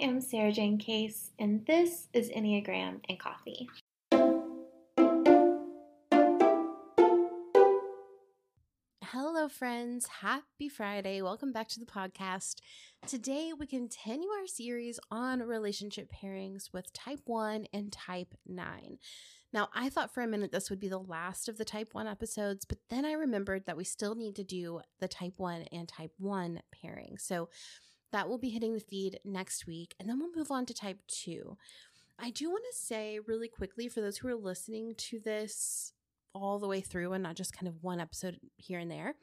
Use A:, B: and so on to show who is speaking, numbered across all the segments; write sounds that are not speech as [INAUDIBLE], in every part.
A: Am Sara Jane Case, and this is Enneagram and Coffee.
B: Hello, friends. Happy Friday. Welcome back to the podcast. Today, we continue our series on relationship pairings with type 1 and type 9. Now, I thought for a minute this would be the last of the type 1 episodes, but then I remembered that we still need to do the type 1 and type 1 pairing. So that will be hitting the feed next week, and then we'll move on to type 2. I do want to say really quickly for those who are listening to this all the way through and not just kind of one episode here and there.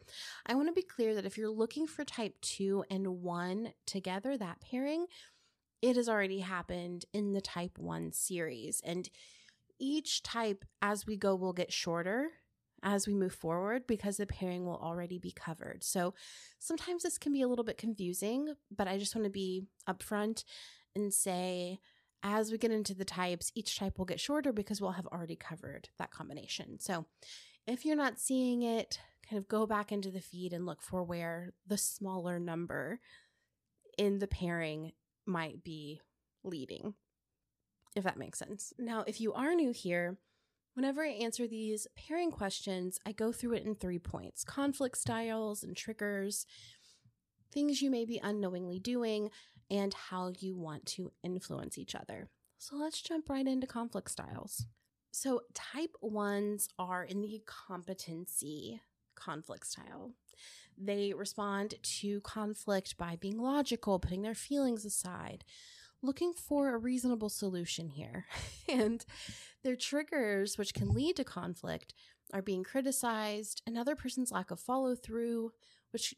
B: I want to be clear that if you're looking for type 2 and 1 together, that pairing, it has already happened in the type 1 series. And each type, as we go, will get shorter as we move forward because the pairing will already be covered. So sometimes this can be a little bit confusing, but I just want to be upfront and say, as we get into the types, each type will get shorter because we'll have already covered that combination. So if you're not seeing it, kind of go back into the feed and look for where the smaller number in the pairing might be leading, if that makes sense. Now, if you are new here, whenever I answer these pairing questions, I go through it in three points conflict styles and triggers, things you may be unknowingly doing, and how you want to influence each other. So let's jump right into conflict styles. So, type ones are in the competency conflict style. They respond to conflict by being logical, putting their feelings aside, looking for a reasonable solution here. [LAUGHS] and their triggers, which can lead to conflict, are being criticized, another person's lack of follow through, which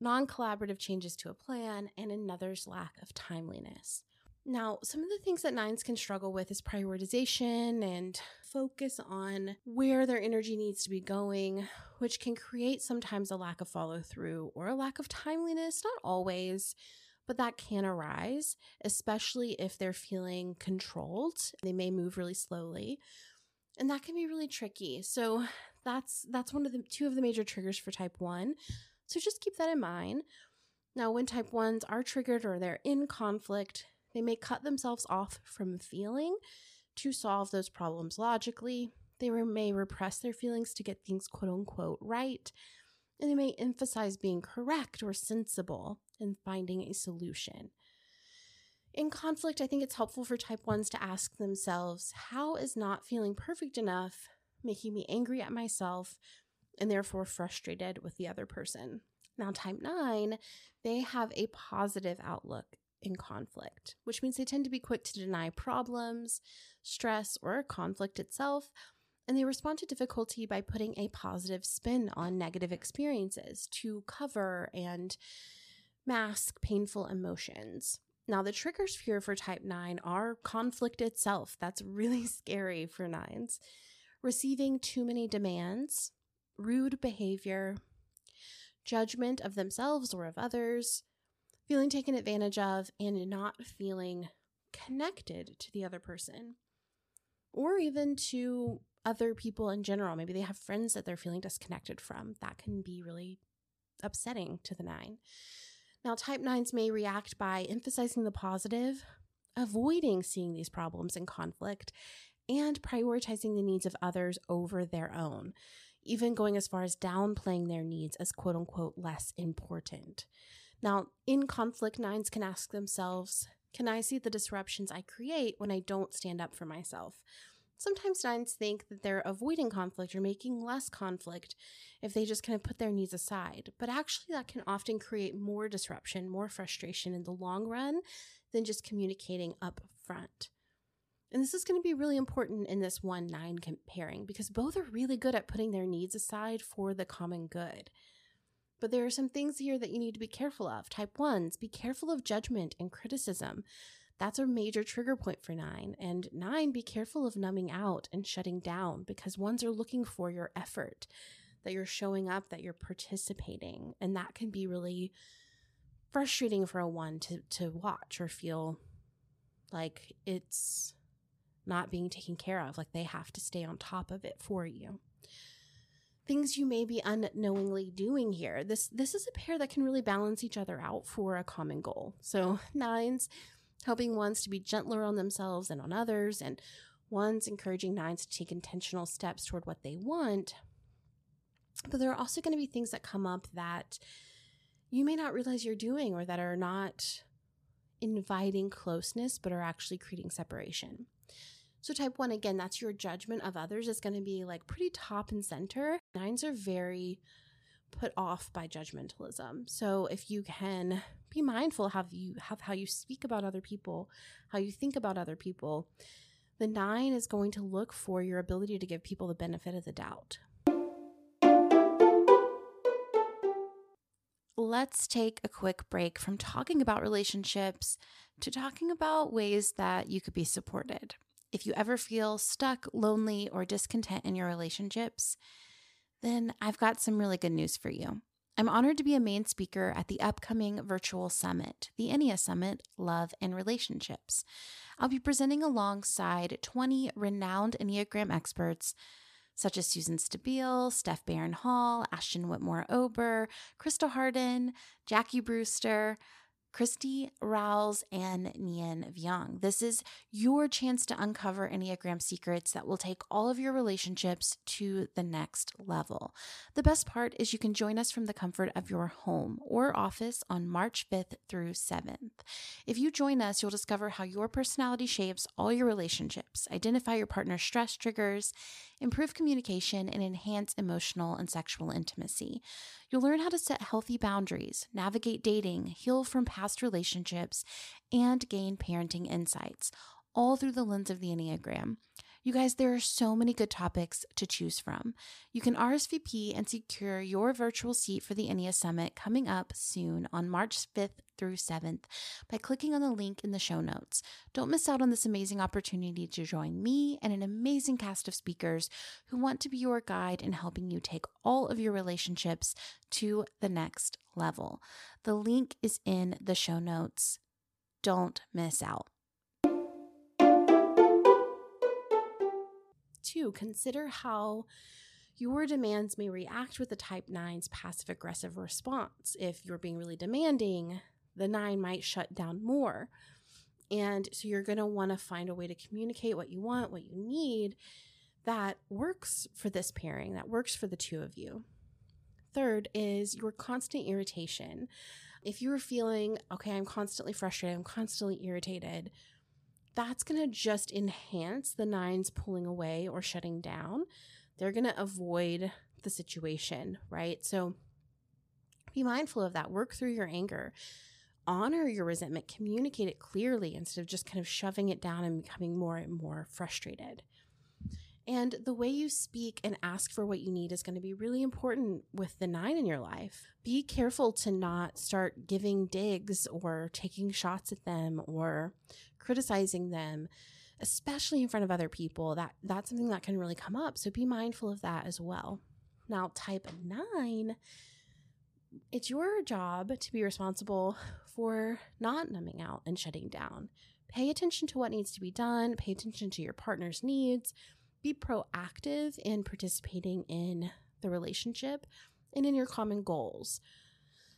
B: non collaborative changes to a plan, and another's lack of timeliness. Now, some of the things that nines can struggle with is prioritization and focus on where their energy needs to be going, which can create sometimes a lack of follow through or a lack of timeliness, not always, but that can arise, especially if they're feeling controlled. They may move really slowly, and that can be really tricky. So, that's that's one of the two of the major triggers for type 1. So just keep that in mind. Now, when type 1s are triggered or they're in conflict, they may cut themselves off from feeling to solve those problems logically. They may repress their feelings to get things quote unquote right. And they may emphasize being correct or sensible in finding a solution. In conflict, I think it's helpful for type 1s to ask themselves how is not feeling perfect enough making me angry at myself and therefore frustrated with the other person. Now, type 9, they have a positive outlook in conflict, which means they tend to be quick to deny problems, stress, or conflict itself, and they respond to difficulty by putting a positive spin on negative experiences to cover and mask painful emotions. Now, the triggers here for type 9 are conflict itself. That's really [LAUGHS] scary for nines. Receiving too many demands, rude behavior, judgment of themselves or of others, feeling taken advantage of, and not feeling connected to the other person or even to other people in general. Maybe they have friends that they're feeling disconnected from. That can be really upsetting to the nine. Now, type nines may react by emphasizing the positive, avoiding seeing these problems and conflict, and prioritizing the needs of others over their own even going as far as downplaying their needs as quote unquote less important. Now, in conflict, nines can ask themselves Can I see the disruptions I create when I don't stand up for myself? Sometimes nines think that they're avoiding conflict or making less conflict if they just kind of put their needs aside. But actually, that can often create more disruption, more frustration in the long run than just communicating up front. And this is going to be really important in this 1 9 pairing because both are really good at putting their needs aside for the common good. But there are some things here that you need to be careful of. Type ones, be careful of judgment and criticism. That's a major trigger point for nine. And nine, be careful of numbing out and shutting down because ones are looking for your effort, that you're showing up, that you're participating. And that can be really frustrating for a one to, to watch or feel like it's not being taken care of, like they have to stay on top of it for you things you may be unknowingly doing here. This this is a pair that can really balance each other out for a common goal. So nines helping ones to be gentler on themselves and on others and ones encouraging nines to take intentional steps toward what they want. But there are also going to be things that come up that you may not realize you're doing or that are not inviting closeness but are actually creating separation. So, type one, again, that's your judgment of others, is going to be like pretty top and center. Nines are very put off by judgmentalism. So, if you can be mindful how you have how you speak about other people, how you think about other people, the nine is going to look for your ability to give people the benefit of the doubt. Let's take a quick break from talking about relationships to talking about ways that you could be supported. If you ever feel stuck, lonely, or discontent in your relationships, then I've got some really good news for you. I'm honored to be a main speaker at the upcoming virtual summit, the Enneasummit Love and Relationships. I'll be presenting alongside 20 renowned Enneagram experts such as Susan Stabile, Steph Barron Hall, Ashton Whitmore Ober, Krista Harden, Jackie Brewster, Christy Rouse and Nhien Vuong. This is your chance to uncover Enneagram secrets that will take all of your relationships to the next level. The best part is you can join us from the comfort of your home or office on March 5th through 7th. If you join us, you'll discover how your personality shapes all your relationships, identify your partner's stress triggers, improve communication, and enhance emotional and sexual intimacy. You'll learn how to set healthy boundaries, navigate dating, heal from past relationships, and gain parenting insights, all through the lens of the Enneagram. You guys, there are so many good topics to choose from. You can RSVP and secure your virtual seat for the Enneasummit coming up soon on March 5th through 7th by clicking on the link in the show notes. Don't miss out on this amazing opportunity to join me and an amazing cast of speakers who want to be your guide in helping you take all of your relationships to the next level. The link is in the show notes. Don't miss out. Two, consider how your demands may react with the type 9's passive aggressive response. If you're being really demanding, the 9 might shut down more. And so you're going to want to find a way to communicate what you want, what you need that works for this pairing, that works for the two of you. Third is your constant irritation. If you're feeling, okay, I'm constantly frustrated, I'm constantly irritated, that's going to just enhance the nines pulling away or shutting down. They're going to avoid the situation, right? So be mindful of that. Work through your anger. Honor your resentment. Communicate it clearly instead of just kind of shoving it down and becoming more and more frustrated. And the way you speak and ask for what you need is going to be really important with the nine in your life. Be careful to not start giving digs or taking shots at them or criticizing them especially in front of other people. That that's something that can really come up. So be mindful of that as well. Now type 9 it's your job to be responsible for not numbing out and shutting down. Pay attention to what needs to be done. Pay attention to your partner's needs be proactive in participating in the relationship and in your common goals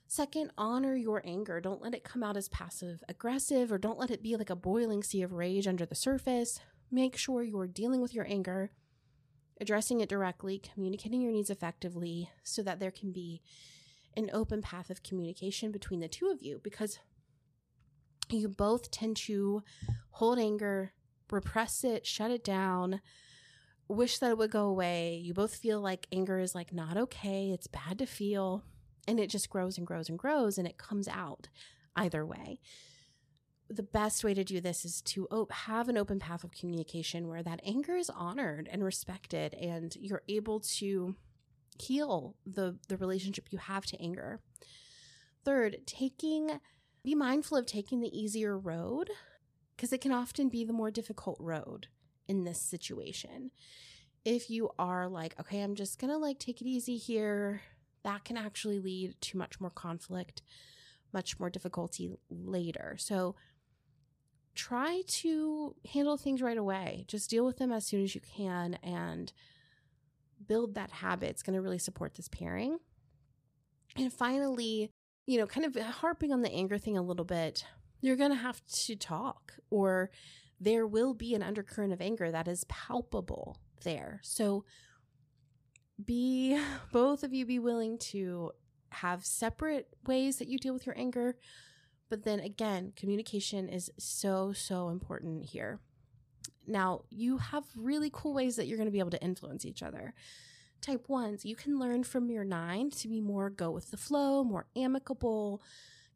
B: Second, honor your anger. Don't let it come out as passive aggressive or don't let it be like a boiling sea of rage under the surface. Make sure you're dealing with your anger, addressing it directly, communicating your needs effectively so that there can be an open path of communication between the two of you because you both tend to hold anger, repress it, shut it down, wish that it would go away. You both feel like anger is like not okay, it's bad to feel, and it just grows and grows and grows and it comes out either way. The best way to do this is to op- have an open path of communication where that anger is honored and respected and you're able to heal the the relationship you have to anger. Third, taking be mindful of taking the easier road because it can often be the more difficult road in this situation. If you are like, okay, I'm just going to like take it easy here, that can actually lead to much more conflict, much more difficulty later. So try to handle things right away. Just deal with them as soon as you can and build that habit. It's going to really support this pairing. And finally, you know, kind of harping on the anger thing a little bit, you're going to have to talk, or there will be an undercurrent of anger that is palpable there. So, be [SIGHS] both of you be willing to have separate ways that you deal with your anger. But then again, communication is so, so important here. Now, you have really cool ways that you're going to be able to influence each other type ones, you can learn from your nine to be more go with the flow, more amicable,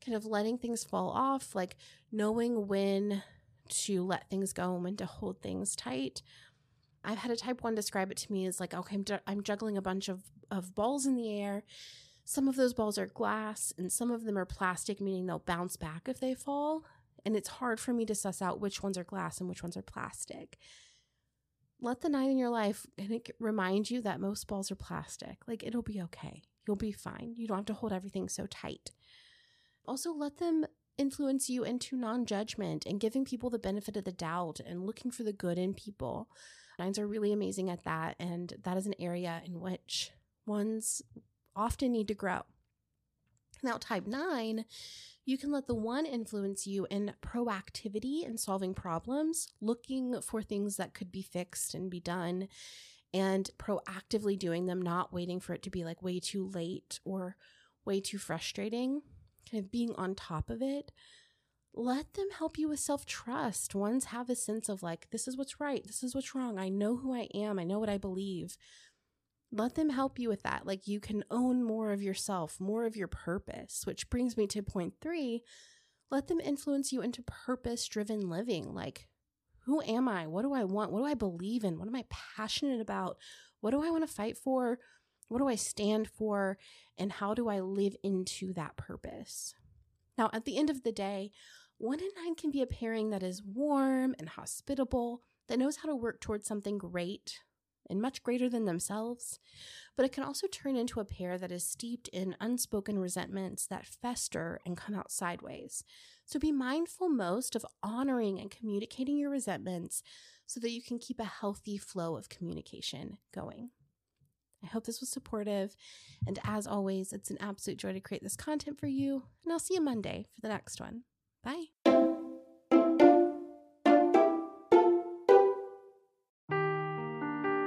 B: kind of letting things fall off, like knowing when to let things go and when to hold things tight. I've had a type one describe it to me as like, okay, I'm, I'm juggling a bunch of, of balls in the air. Some of those balls are glass and some of them are plastic, meaning they'll bounce back if they fall. And it's hard for me to suss out which ones are glass and which ones are plastic let the nine in your life remind you that most balls are plastic. Like it'll be okay. You'll be fine. You don't have to hold everything so tight. Also, let them influence you into non judgment and giving people the benefit of the doubt and looking for the good in people. Nines are really amazing at that. And that is an area in which ones often need to grow. Now, type nine you can let the one influence you in proactivity and solving problems, looking for things that could be fixed and be done, and proactively doing them, not waiting for it to be like way too late or way too frustrating, kind of being on top of it. Let them help you with self trust. Ones have a sense of like, this is what's right, this is what's wrong. I know who I am, I know what I believe let them help you with that. Like you can own more of yourself, more of your purpose, which brings me to point three. Let them influence you into purpose driven living. Like, who am I? What do I want? What do I believe in? What am I passionate about? What do I want to fight for? What do I stand for? And how do I live into that purpose? Now, at the end of the day, one and nine can be a pairing that is warm and hospitable, that knows how to work towards something great and much greater than themselves, but it can also turn into a pair that is steeped in unspoken resentments that fester and come out sideways. So be mindful most of honoring and communicating your resentments so that you can keep a healthy flow of communication going. I hope this was supportive. And as always, it's an absolute joy to create this content for you. And I'll see you Monday for the next one. Bye.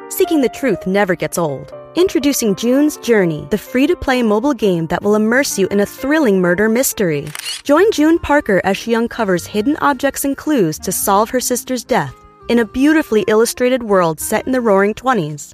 C: Seeking the truth never gets old. Introducing June's Journey, the free to play mobile game that will immerse you in a thrilling murder mystery. Join June Parker as she uncovers hidden objects and clues to solve her sister's death in a beautifully illustrated world set in the roaring 20s.